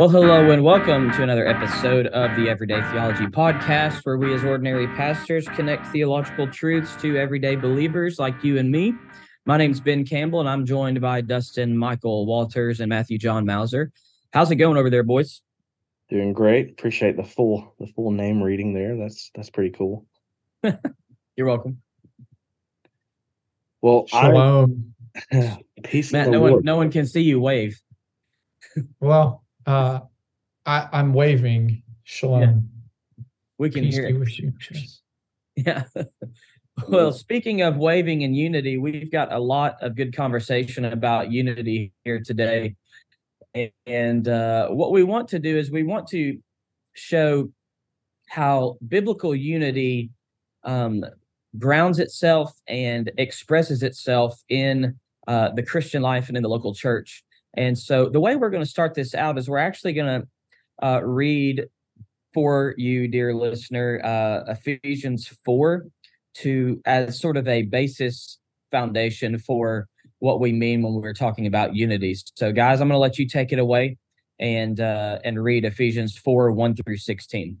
Well, hello and welcome to another episode of the Everyday Theology Podcast, where we as ordinary pastors connect theological truths to everyday believers like you and me. My name's Ben Campbell, and I'm joined by Dustin Michael Walters and Matthew John Mauser. How's it going over there, boys? Doing great. Appreciate the full the full name reading there. That's that's pretty cool. You're welcome. Well, Shalom. I, peace. Matt, of the no one no one can see you wave. Well, uh, I, I'm waving. Shalom. We can Peace hear it. you. Yeah. well, speaking of waving and unity, we've got a lot of good conversation about unity here today. And uh, what we want to do is we want to show how biblical unity um, grounds itself and expresses itself in uh, the Christian life and in the local church. And so the way we're going to start this out is we're actually going to uh, read for you, dear listener, uh, Ephesians 4 to as sort of a basis foundation for what we mean when we're talking about unities. So, guys, I'm going to let you take it away and uh, and read Ephesians 4 1 through 16.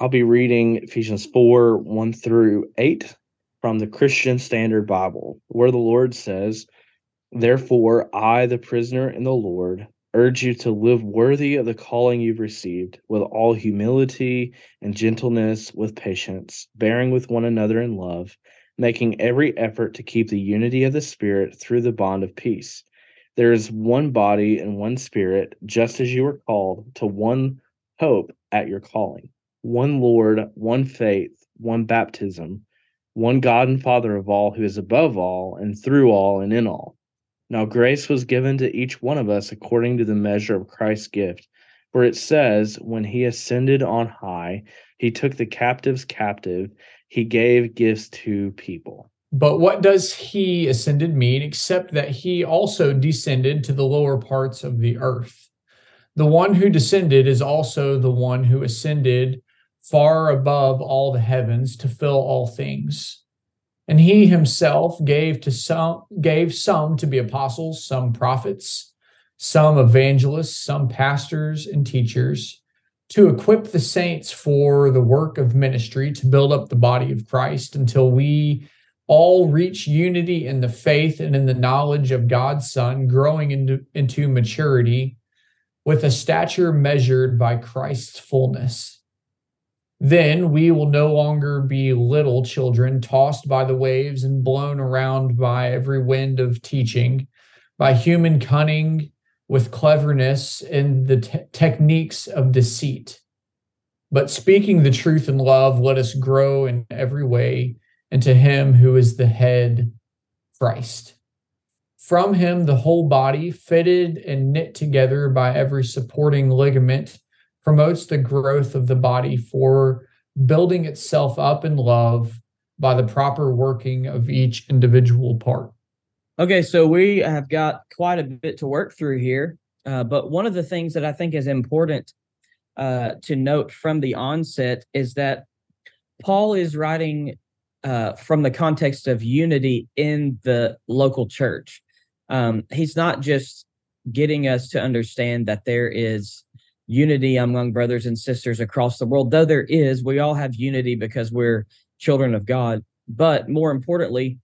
I'll be reading Ephesians 4 1 through 8 from the Christian Standard Bible, where the Lord says, Therefore, I, the prisoner in the Lord, urge you to live worthy of the calling you've received, with all humility and gentleness, with patience, bearing with one another in love, making every effort to keep the unity of the Spirit through the bond of peace. There is one body and one Spirit, just as you were called to one hope at your calling one Lord, one faith, one baptism, one God and Father of all, who is above all, and through all, and in all. Now grace was given to each one of us according to the measure of Christ's gift. For it says, When he ascended on high, he took the captives captive, he gave gifts to people. But what does he ascended mean except that he also descended to the lower parts of the earth? The one who descended is also the one who ascended far above all the heavens to fill all things. And he himself gave to some gave some to be apostles, some prophets, some evangelists, some pastors and teachers to equip the saints for the work of ministry to build up the body of Christ until we all reach unity in the faith and in the knowledge of God's Son, growing into, into maturity with a stature measured by Christ's fullness. Then we will no longer be little children tossed by the waves and blown around by every wind of teaching, by human cunning with cleverness and the te- techniques of deceit. But speaking the truth in love, let us grow in every way into Him who is the head, Christ. From Him, the whole body, fitted and knit together by every supporting ligament, promotes the growth of the body for building itself up in love by the proper working of each individual part. Okay, so we have got quite a bit to work through here. Uh, but one of the things that I think is important uh, to note from the onset is that Paul is writing uh, from the context of unity in the local church. Um, he's not just getting us to understand that there is unity among brothers and sisters across the world, though there is, we all have unity because we're children of God. But more importantly,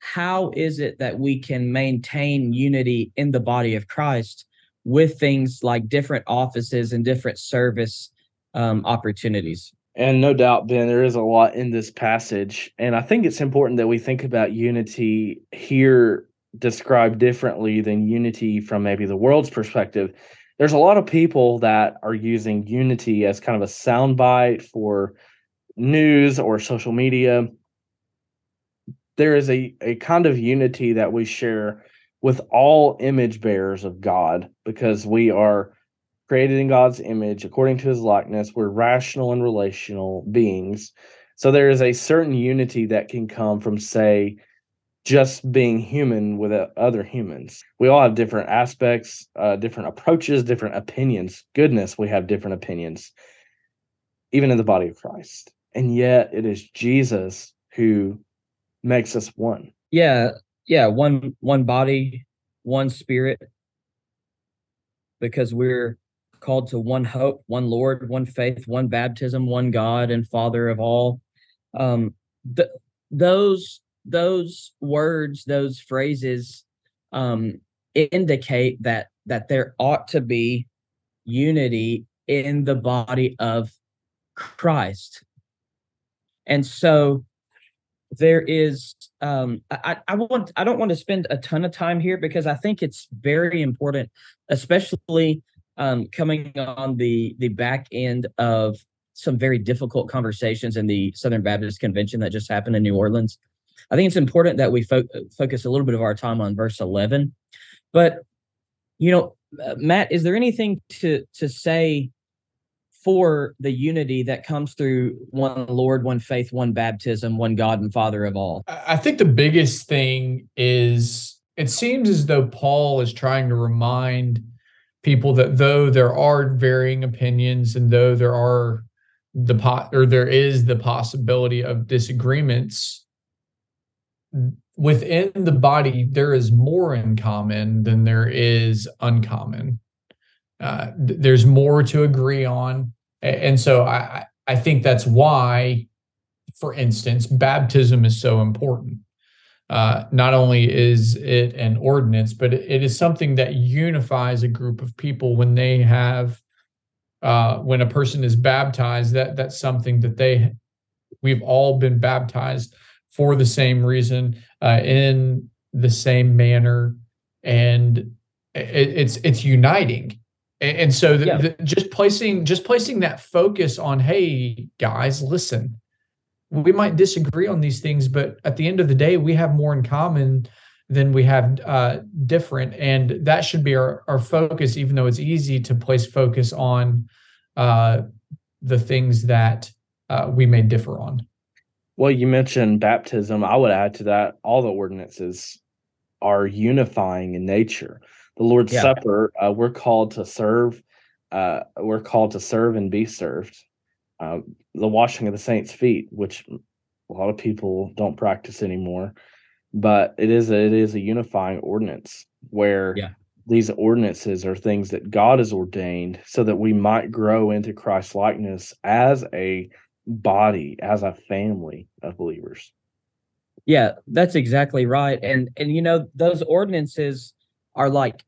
how is it that we can maintain unity in the body of Christ with things like different offices and different service um, opportunities? And no doubt, Ben, there is a lot in this passage. And I think it's important that we think about unity here described differently than unity from maybe the world's perspective. There's a lot of people that are using unity as kind of a soundbite for news or social media. There is a, a kind of unity that we share with all image bearers of God because we are created in God's image according to his likeness. We're rational and relational beings. So there is a certain unity that can come from, say, just being human with uh, other humans. We all have different aspects, uh, different approaches, different opinions. Goodness, we have different opinions, even in the body of Christ. And yet it is Jesus who makes us one. Yeah, yeah, one one body, one spirit, because we're called to one hope, one Lord, one faith, one baptism, one God and Father of all. Um, th- those those words, those phrases, um, indicate that that there ought to be unity in the body of Christ. And so there is um I, I want I don't want to spend a ton of time here because I think it's very important, especially um coming on the the back end of some very difficult conversations in the Southern Baptist Convention that just happened in New Orleans. I think it's important that we fo- focus a little bit of our time on verse 11. But you know, uh, Matt, is there anything to to say for the unity that comes through one Lord, one faith, one baptism, one God and Father of all? I think the biggest thing is it seems as though Paul is trying to remind people that though there are varying opinions and though there are the pot or there is the possibility of disagreements within the body there is more in common than there is uncommon. Uh, there's more to agree on. And so i i think that's why for instance baptism is so important. Uh, not only is it an ordinance but it is something that unifies a group of people when they have uh, when a person is baptized that that's something that they we've all been baptized for the same reason uh, in the same manner. And it, it's it's uniting. And, and so the, Yeah. the, just placing just placing that focus on hey guys listen we might disagree on these things but at the end of the day we have more in common than we have uh, different. And that should be our, our focus even though it's easy to place focus on uh, the things that uh, we may differ on Well, you mentioned baptism. I would add to that all the ordinances are unifying in nature. The Lord's Yeah. Supper, uh, we're called to serve. Uh, we're called to serve and be served. Uh, the washing of the saints' feet, which a lot of people don't practice anymore, but it is a, it is a unifying ordinance where Yeah. these ordinances are things that God has ordained so that we might grow into Christ likeness as a body, as a family of believers. Yeah, that's exactly right. And and you know, those ordinances are like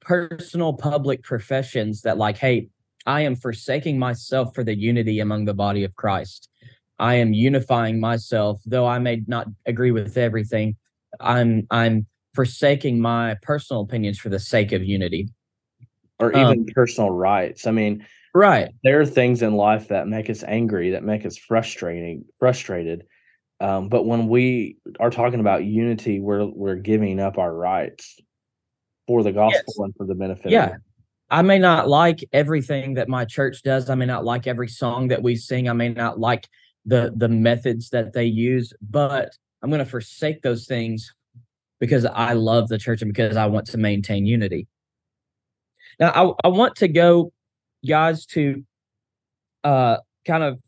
personal public professions that like, hey, I am forsaking myself for the unity among the body of Christ. I am unifying myself, though I may not agree with everything. I'm I'm forsaking my personal opinions for the sake of unity. or Um, even personal rights. I mean, Right. there are things in life that make us angry, that make us frustrating, frustrated. Um, but when we are talking about unity, we're we're giving up our rights for the gospel and for the benefit. Yeah. I may not like everything that my church does. I may not like every song that we sing. I may not like the the methods that they use, but I'm going to forsake those things because I love the church and because I want to maintain unity. Now, I, I want to go, guys, to uh, kind of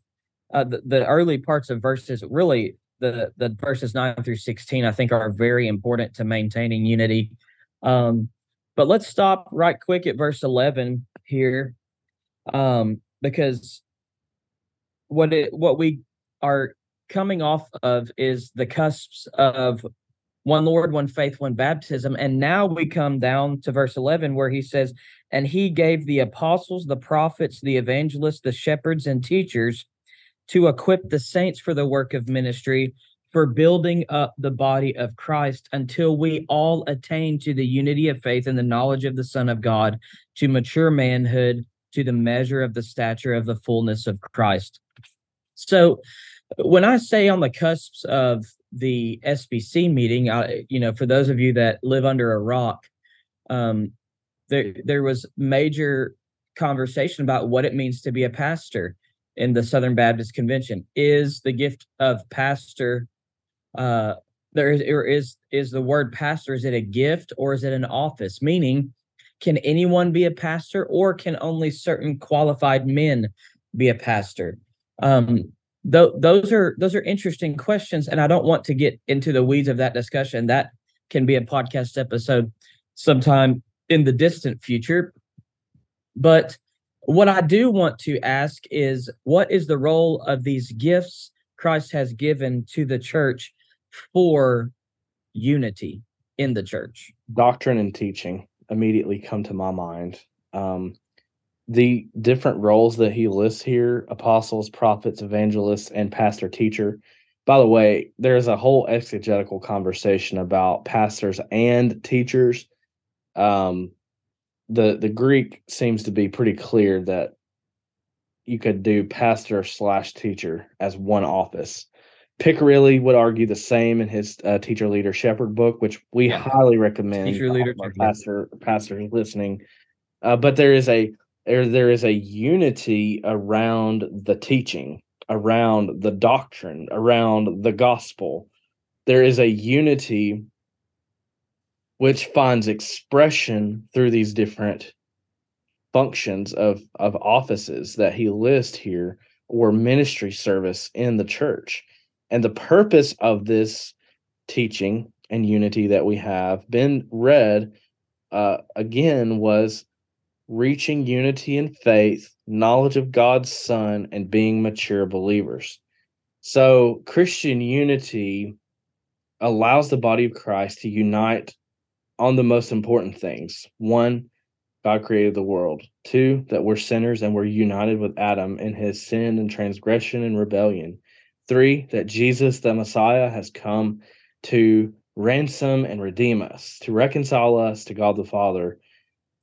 uh, the, the early parts of verses. Really, the the verses nine through sixteen, I think, are very important to maintaining unity. Um, but let's stop right quick at verse 11 here um because what it what we are coming off of is the cusps of one lord one faith one baptism and now we come down to verse 11 where he says and he gave the apostles the prophets the evangelists the shepherds and teachers to equip the saints for the work of ministry for building up the body of Christ until we all attain to the unity of faith and the knowledge of the Son of God, to mature manhood, to the measure of the stature of the fullness of Christ. So, when I say on the cusps of the SBC meeting, I, you know, for those of you that live under a rock, um, there there was major conversation about what it means to be a pastor in the Southern Baptist Convention. Is the gift of pastor uh there is or is is the word pastor is it a gift or is it an office meaning can anyone be a pastor or can only certain qualified men be a pastor um th- those are those are interesting questions and i don't want to get into the weeds of that discussion that can be a podcast episode sometime in the distant future but what I do want to ask is what is the role of these gifts Christ has given to the church for unity in the church? Doctrine and teaching immediately come to my mind. Um, the different roles that he lists here apostles, prophets, evangelists, and pastor teacher. By the way, there's a whole exegetical conversation about pastors and teachers. Um, the the Greek seems to be pretty clear that you could do pastor slash teacher as one office. Picirilli would argue the same in his uh, teacher leader shepherd book, which we Yeah. highly recommend. Teacher leader, of our teacher leader. pastor pastors listening. Uh, but there is a there there is a unity around the teaching, around the doctrine, around the gospel. There is a unity which finds expression through these different functions of of offices that he lists here or ministry service in the church and the purpose of this teaching and unity that we have been read uh, again was reaching unity in faith knowledge of god's son and being mature believers so christian unity allows the body of christ to unite on the most important things one God created the world. Two, that we're sinners and we're united with Adam in his sin and transgression and rebellion. Three, that Jesus, the Messiah, has come to ransom and redeem us, to reconcile us to God the Father.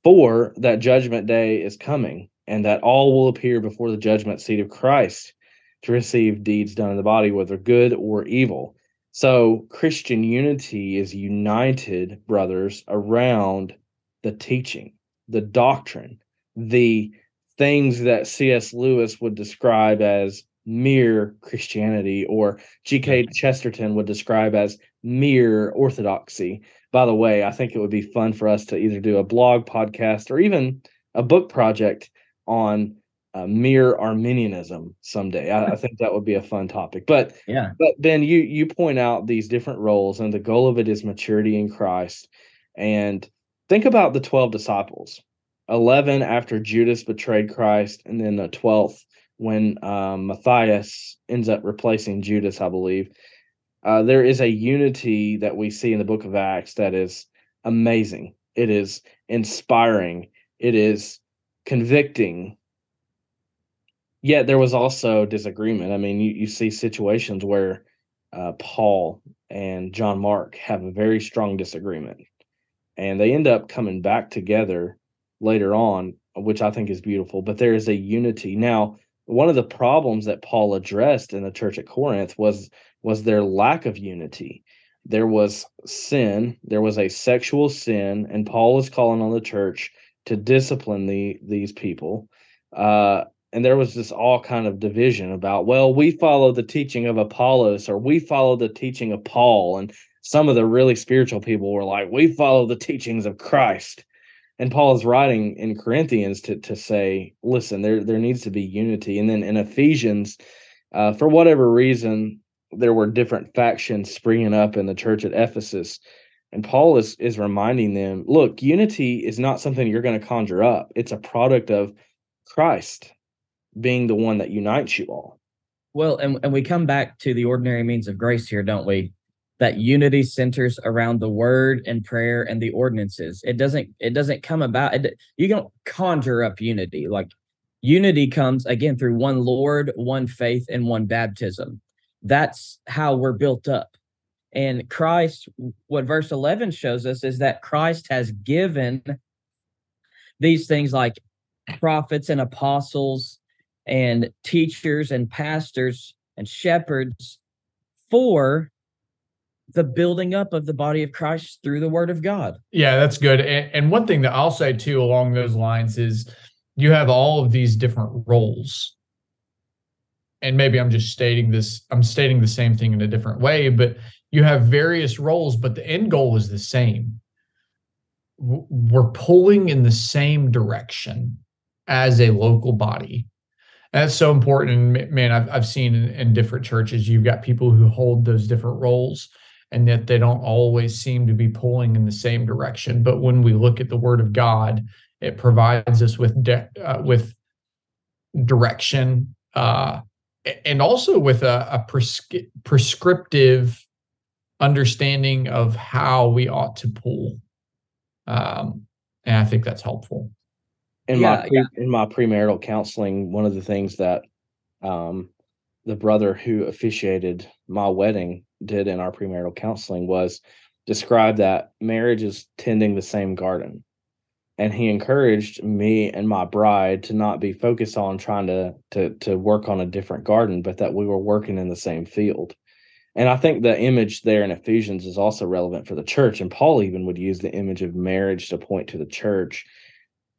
Four, that judgment day is coming and that all will appear before the judgment seat of Christ to receive deeds done in the body, whether good or evil. So, Christian unity is united, brothers, around the teaching the doctrine, the things that C.S. Lewis would describe as mere Christianity, or G.K. Chesterton would describe as mere orthodoxy. By the way, I think it would be fun for us to either do a blog podcast or even a book project on uh, mere Arminianism someday. I, I think that would be a fun topic. But Yeah. but Ben, you you point out these different roles, and the goal of it is maturity in Christ. And think about the 12 disciples 11 after judas betrayed christ and then the 12th when um, matthias ends up replacing judas i believe uh, there is a unity that we see in the book of acts that is amazing it is inspiring it is convicting yet there was also disagreement i mean you, you see situations where uh, paul and john mark have a very strong disagreement and they end up coming back together later on, which I think is beautiful. But there is a unity now. One of the problems that Paul addressed in the church at Corinth was was their lack of unity. There was sin. There was a sexual sin, and Paul is calling on the church to discipline the these people. Uh, and there was this all kind of division about, well, we follow the teaching of Apollos, or we follow the teaching of Paul, and some of the really spiritual people were like, we follow the teachings of Christ. And Paul is writing in Corinthians to to say, listen, there there needs to be unity. And then in Ephesians, uh, for whatever reason, there were different factions springing up in the church at Ephesus. And Paul is is reminding them, look, unity is not something you're going to conjure up. It's a product of Christ being the one that unites you all. Well, and, and we come back to the ordinary means of grace here, don't we? That unity centers around the word and prayer and the ordinances. It doesn't it doesn't come about it, you don't conjure up unity. Like unity comes again through one Lord, one faith, and one baptism. That's how we're built up. And Christ, what verse 11 shows us is that Christ has given these things like prophets and apostles and teachers and pastors and shepherds for the building up of the body of Christ through the word of God. Yeah, that's good. And, and one thing that I'll say too along those lines is you have all of these different roles. And maybe I'm just stating this, I'm stating the same thing in a different way, but you have various roles, but the end goal is the same. We're pulling in the same direction as a local body. And that's so important. And man, I've, I've seen in, in different churches, you've got people who hold those different roles and yet they don't always seem to be pulling in the same direction. But when we look at the Word of God, it provides us with de- uh, with direction, uh, and also with a, a prescri- prescriptive understanding of how we ought to pull. Um, and I think that's helpful. in Yeah, my pre- in my premarital counseling, one of the things that um, the brother who officiated my wedding did in our premarital counseling was describe that marriage is tending the same garden. And he encouraged me and my bride to not be focused on trying to to to work on a different garden, but that we were working in the same field. And I think the image there in Ephesians is also relevant for the church. And Paul even would use the image of marriage to point to the church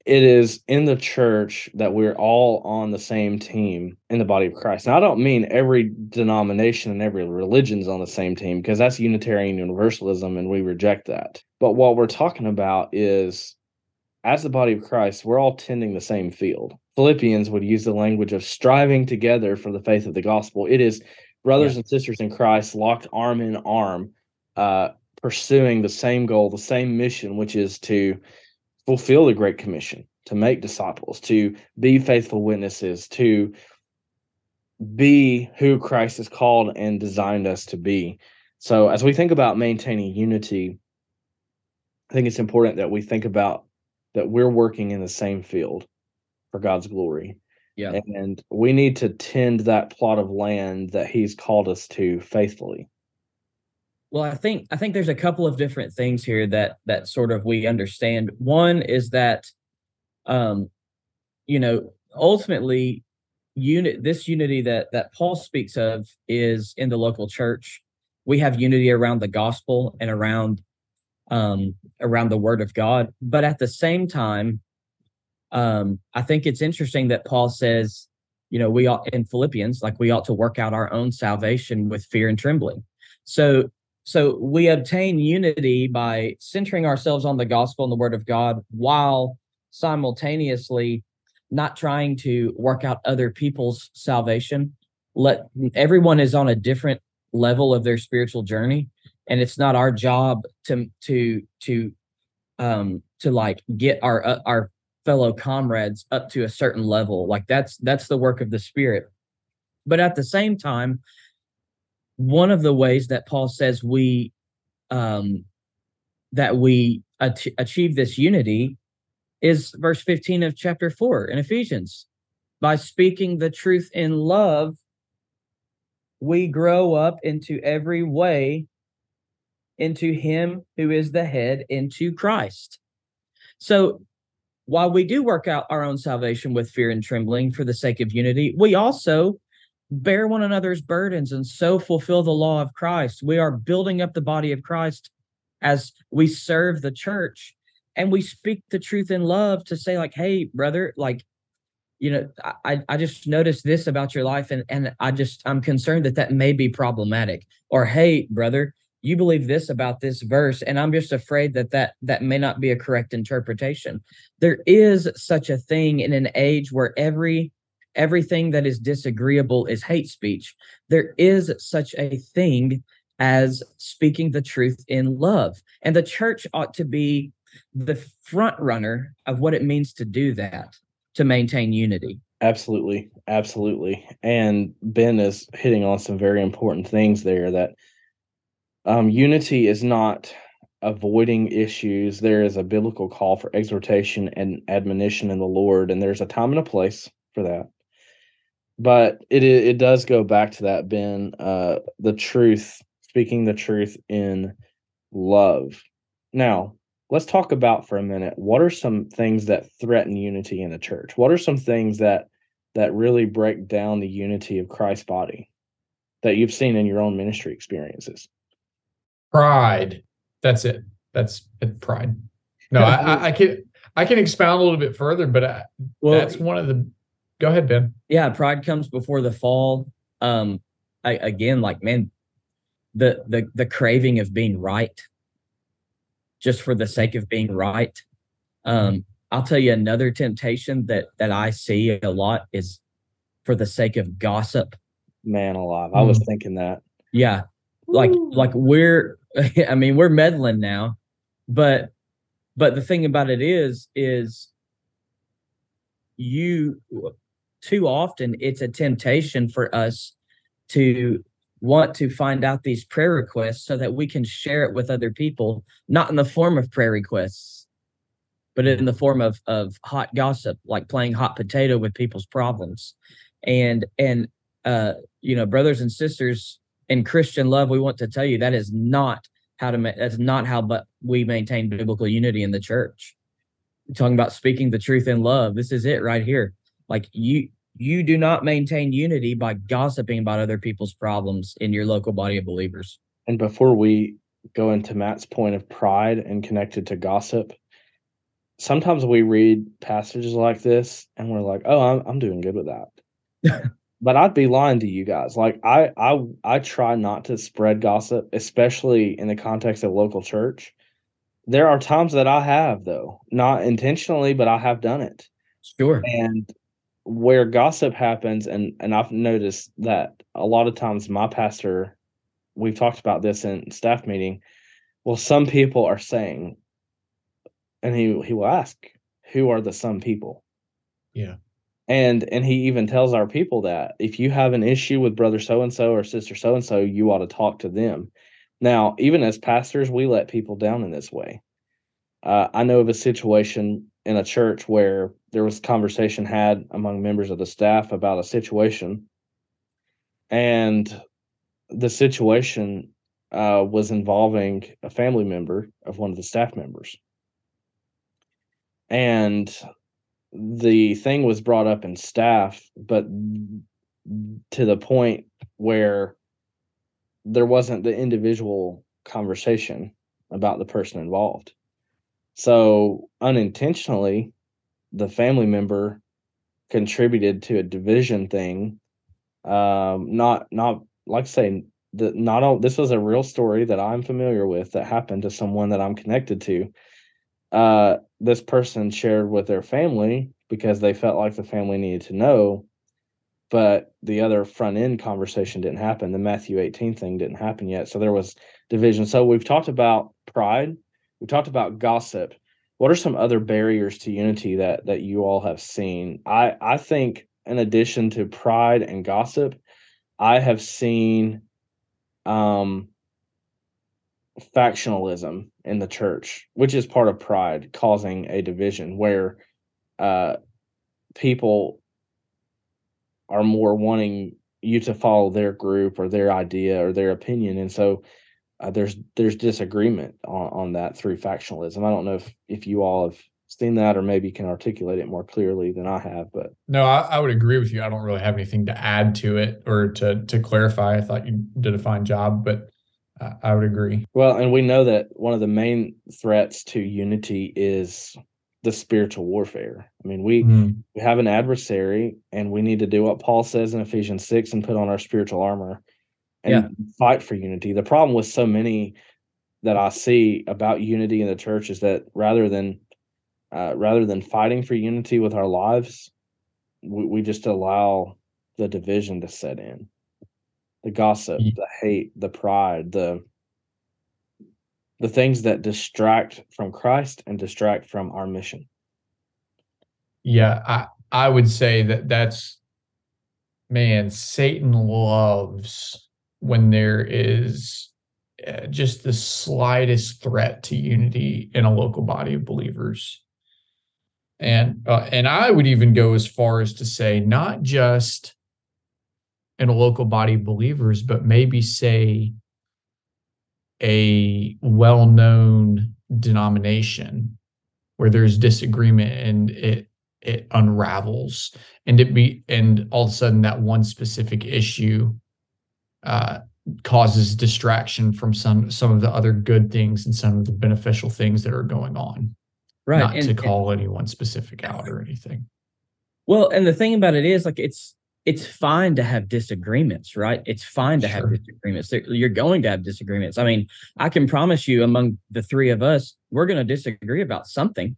it is in the church that we're all on the same team in the body of Christ. Now, I don't mean every denomination and every religion's on the same team because that's Unitarian Universalism and we reject that. But what we're talking about is as the body of Christ, we're all tending the same field. Philippians would use the language of striving together for the faith of the gospel. It is brothers and sisters in Christ locked arm in arm, uh, pursuing the same goal, the same mission, which is to fulfill the Great Commission, to make disciples, to be faithful witnesses, to be who Christ has called and designed us to be. So, as we think about maintaining unity, I think it's important that we think about that we're working in the same field for God's glory. Yeah. And we need to tend that plot of land that He's called us to faithfully. Well, I think I think there's a couple of different things here that that sort of we understand. One is that um you know, ultimately unit this unity that that Paul speaks of is in the local church. We have unity around the gospel and around um around the word of God, but at the same time um I think it's interesting that Paul says, you know, we ought in Philippians like we ought to work out our own salvation with fear and trembling. So so we obtain unity by centering ourselves on the gospel and the word of God while simultaneously not trying to work out other people's salvation. Let everyone is on a different level of their spiritual journey and it's not our job to to to um to like get our uh, our fellow comrades up to a certain level like that's that's the work of the spirit but at the same time one of the ways that Paul says we um that we ach- achieve this unity is verse 15 of chapter 4 in Ephesians. By speaking the truth in love we grow up into every way into him who is the head into Christ. So while we do work out our own salvation with fear and trembling for the sake of unity we also bear one another's burdens and so fulfill the law of Christ. We are building up the body of Christ as we serve the church. And we speak the truth in love to say like, hey, brother, like, you know, I, I just noticed this about your life and, and I just, I'm concerned that that may be problematic. Or, hey, brother, you believe this about this verse and i'm just afraid that that that may not be a correct interpretation. There is such a thing in an age where every everything that is disagreeable is hate speech. There is such a thing as speaking the truth in love. And the church ought to be the front runner of what it means to do that, to maintain unity. Absolutely. Absolutely. And Ben is hitting on some very important things there that um, unity is not avoiding issues. There is a biblical call for exhortation and admonition in the Lord, and there's a time and a place for that. But it it does go back to that, Ben, uh, the truth, speaking the truth in love. Now, let's talk about for a minute what are some things that threaten unity in the church? What are some things that that really break down the unity of Christ's body that you've seen in your own ministry experiences? Pride. That's it. That's it, pride. No, I, I, I can I can expound a little bit further, but I, Well, that's one of the. Go ahead, Ben. yeah, pride comes before the fall. Um, I, again, like man, the the the craving of being right, just for the sake of being right. Um, I'll tell you another temptation that that I see a lot is for the sake of gossip. Man alive. I was thinking that. Yeah, like like we're I mean we're meddling now, but but the thing about it is is you too often it's a temptation for us to want to find out these prayer requests so that we can share it with other people, not in the form of prayer requests, but in the form of of hot gossip, like playing hot potato with people's problems. And and uh, you know, brothers and sisters in Christian love, we want to tell you that is not how to. Ma- that's not how, but we maintain biblical unity in the church. We're talking about speaking the truth in love. This is it right here. Like you, you do not maintain unity by gossiping about other people's problems in your local body of believers. And before we go into Matt's point of pride and connected to gossip, sometimes we read passages like this and we're like, "Oh, I'm I'm doing good with that." but I'd be lying to you guys. Like I I I try not to spread gossip, especially in the context of local church. There are times that I have though, not intentionally, but I have done it. Sure. And where gossip happens and and I've noticed that a lot of times my pastor we've talked about this in staff meeting. Well, some people are saying and he he will ask, who are the some people? Yeah. And and he even tells our people that if you have an issue with brother so and so or sister so and so, you ought to talk to them. Now, even as pastors, we let people down in this way. Uh, I know of a situation in a church where there was conversation had among members of the staff about a situation, and the situation uh, was involving a family member of one of the staff members, and the thing was brought up in staff, but to the point where there wasn't the individual conversation about the person involved. So unintentionally, the family member contributed to a division thing. Um, not not like saying that not all this was a real story that I'm familiar with that happened to someone that I'm connected to. Uh, this person shared with their family because they felt like the family needed to know, but the other front end conversation didn't happen. The Matthew 18 thing didn't happen yet. So there was division. So we've talked about pride, we talked about gossip. What are some other barriers to unity that that you all have seen? I I think in addition to pride and gossip, I have seen um factionalism in the church, which is part of pride, causing a division where uh, people are more wanting you to follow their group or their idea or their opinion, and so uh, there's there's disagreement on, on that through factionalism. I don't know if if you all have seen that or maybe can articulate it more clearly than I have, but no, I, I would agree with you. I don't really have anything to add to it or to to clarify. I thought you did a fine job, but I would agree. Well, and we know that one of the main threats to unity is the spiritual warfare. I mean, we Mhm. we have an adversary and we need to do what Paul says in Ephesians 6 and put on our spiritual armor and Yeah. fight for unity. The problem with so many that I see about unity in the church is that rather than uh, rather than fighting for unity with our lives, we, we just allow the division to set in. The gossip, the hate, the pride, the the things that distract from Christ and distract from our mission. Yeah, I I would say that that's man, Satan loves when there is uh, just the slightest threat to unity in a local body of believers. And uh, and I would even go as far as to say not just in a local body of believers, but maybe say a well-known denomination where there's disagreement and it it unravels and it be and all of a sudden that one specific issue uh causes distraction from some some of the other good things and some of the beneficial things that are going on Right. not and- to and- call anyone specific out or anything Well, and the thing about it is, like, it's it's fine to have disagreements, right? It's fine to Sure. have disagreements. You're going to have disagreements. I mean, I can promise you, among the three of us, we're going to disagree about something.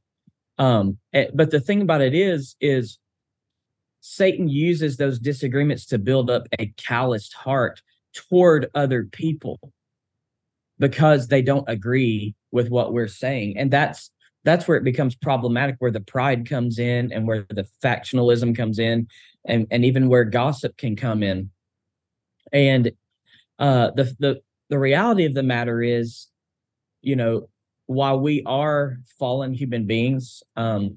Um, eh, but the thing about it is, is Satan uses those disagreements to build up a calloused heart toward other people because they don't agree with what we're saying, and that's that's where it becomes problematic where the pride comes in and where the factionalism comes in and and even where gossip can come in. And uh the the the reality of the matter is you know while we are fallen human beings um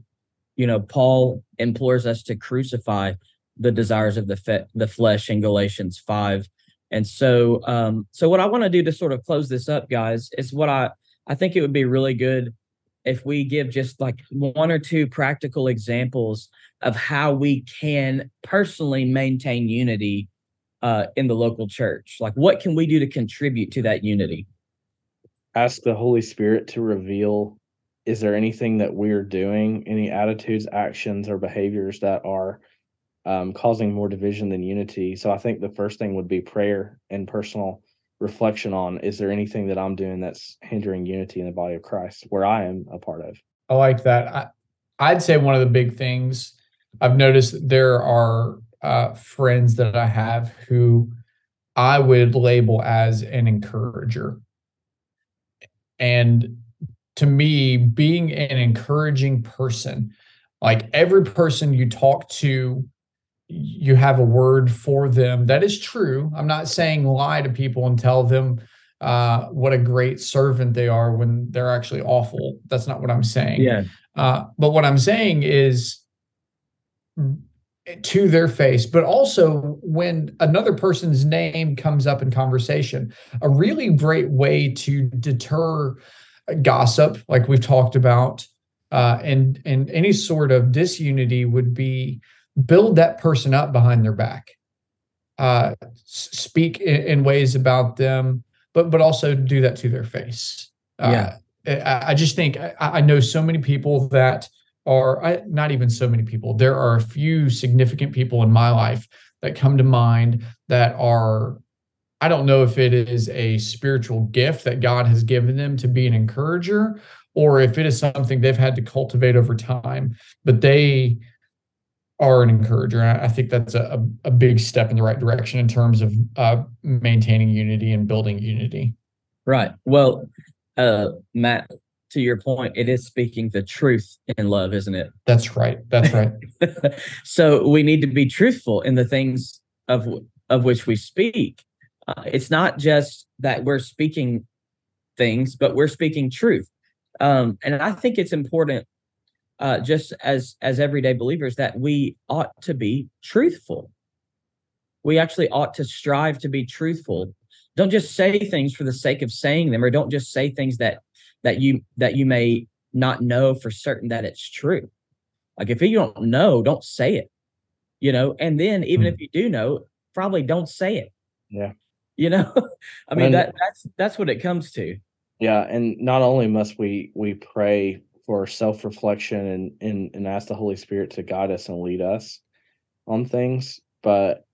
you know paul implores us to crucify the desires of the fe- the flesh in galatians 5 and so um so what i want to do to sort of close this up guys is what i i think it would be really good if we give just like one or two practical examples of how we can personally maintain unity uh, in the local church. Like what can we do to contribute to that unity? Ask the holy spirit to reveal is there anything that we're doing any attitudes actions or behaviors that are um, causing more division than unity so i think the first thing would be prayer and personal reflection on is there anything that i'm doing that's hindering unity in the body of christ where i am a part of I like that. I, I'd say one of the big things I've noticed there are uh, friends that I have who I would label as an encourager. And to me, being an encouraging person, like every person you talk to, you have a word for them. That is true. I'm not saying lie to people and tell them uh, what a great servant they are when they're actually awful. That's not what I'm saying. yeah Uh, but what I'm saying is mm, to their face, but also when another person's name comes up in conversation, a really great way to deter gossip, like we've talked about, uh, and and any sort of disunity would be build that person up behind their back, uh, speak in, in ways about them, but but also do that to their face. Yeah. Uh, I, I just think I, I know so many people that are I, not even so many people. There are a few significant people in my life that come to mind that are. I don't know if it is a spiritual gift that God has given them to be an encourager, or if it is something they've had to cultivate over time. But they are an encourager. And I think that's a, a a big step in the right direction in terms of uh, maintaining unity and building unity. right well uh matt to your point it is speaking the truth in love isn't it That's right. That's right. so we need to be truthful in the things of of which we speak. Uh, it's not just that we're speaking things, but we're speaking truth. Um, and I think it's important, uh, just as as everyday believers, that we ought to be truthful. We actually ought to strive to be truthful. Don't just say things for the sake of saying them, or don't just say things that that you that you may not know for certain that it's true. Like if you don't know, don't say it. You know, and then even Mm. if you do know, probably don't say it. Yeah. You know, I mean And- that that's that's what it comes to. Yeah, and not only must we we pray for self reflection and, and and ask the Holy Spirit to guide us and lead us on things, but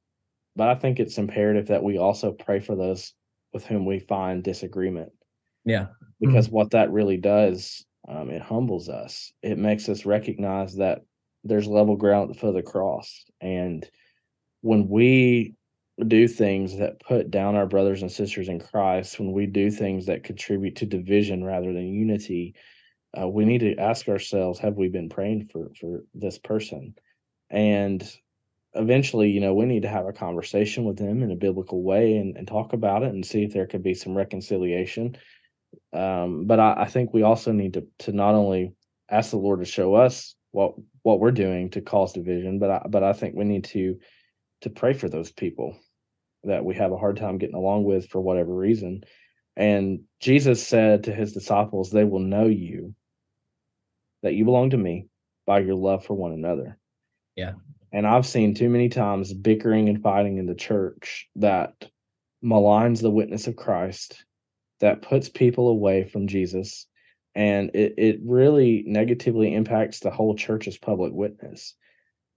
but I think it's imperative that we also pray for those with whom we find disagreement. Yeah. Because what that really does, um, it humbles us. It makes us recognize that there's level ground at the foot of the cross. And when we do things that put down our brothers and sisters in Christ, when we do things that contribute to division rather than unity, uh, we need to ask ourselves: Have we been praying for for this person? And eventually, you know, we need to have a conversation with them in a biblical way and, and talk about it and see if there could be some reconciliation. Um, but I, I think we also need to to not only ask the Lord to show us what what we're doing to cause division, but I, but I think we need to to pray for those people that we have a hard time getting along with for whatever reason. And Jesus said to his disciples, They will know you, that you belong to me by your love for one another. Yeah. And I've seen too many times bickering and fighting in the church that maligns the witness of Christ, that puts people away from Jesus. And it, it really negatively impacts the whole church's public witness.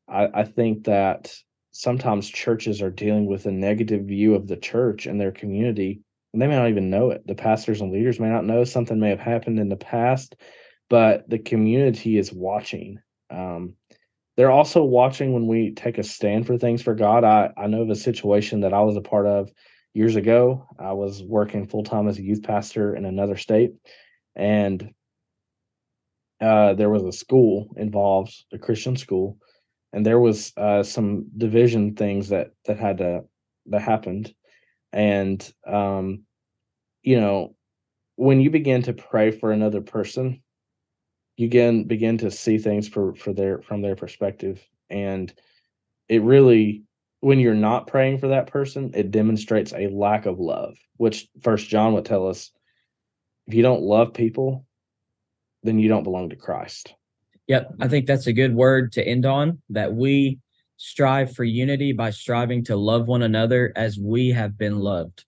I, I think that sometimes churches are dealing with a negative view of the church and their community, and they may not even know it. The pastors and leaders may not know something may have happened in the past, but the community is watching. Um, they're also watching when we take a stand for things for God. I, I know of a situation that I was a part of years ago. I was working full time as a youth pastor in another state, and uh, there was a school involved, a Christian school, and there was uh, some division things that that had to that happened, and um, you know, when you begin to pray for another person, you again begin to see things for for their from their perspective, and it really when you're not praying for that person, it demonstrates a lack of love, which First John would tell us if you don't love people, then you don't belong to Christ. Yep. I think that's a good word to end on that we strive for unity by striving to love one another as we have been loved.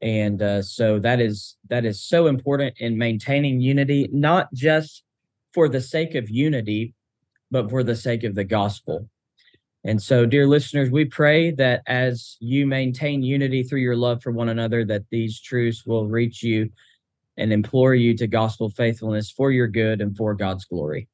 And uh, so that is that is so important in maintaining unity, not just for the sake of unity, but for the sake of the gospel. And so, dear listeners, we pray that as you maintain unity through your love for one another, that these truths will reach you and implore you to gospel faithfulness for your good and for God's glory.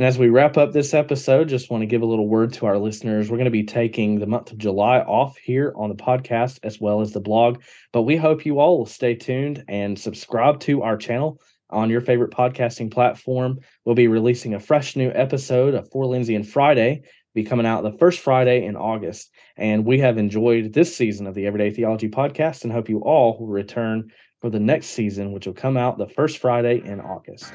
And as we wrap up this episode, just want to give a little word to our listeners. We're going to be taking the month of July off here on the podcast as well as the blog, but we hope you all will stay tuned and subscribe to our channel on your favorite podcasting platform. We'll be releasing a fresh new episode of For Lindsay and Friday, be coming out the first Friday in August. And we have enjoyed this season of the Everyday Theology podcast and hope you all will return for the next season, which will come out the first Friday in August.